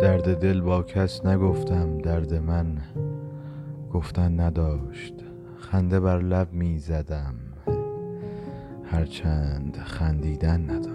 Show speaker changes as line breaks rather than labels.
درد دل با کس نگفتم درد من گفتن نداشت. خنده بر لب می زدم. هرچند خندیدن نداشت.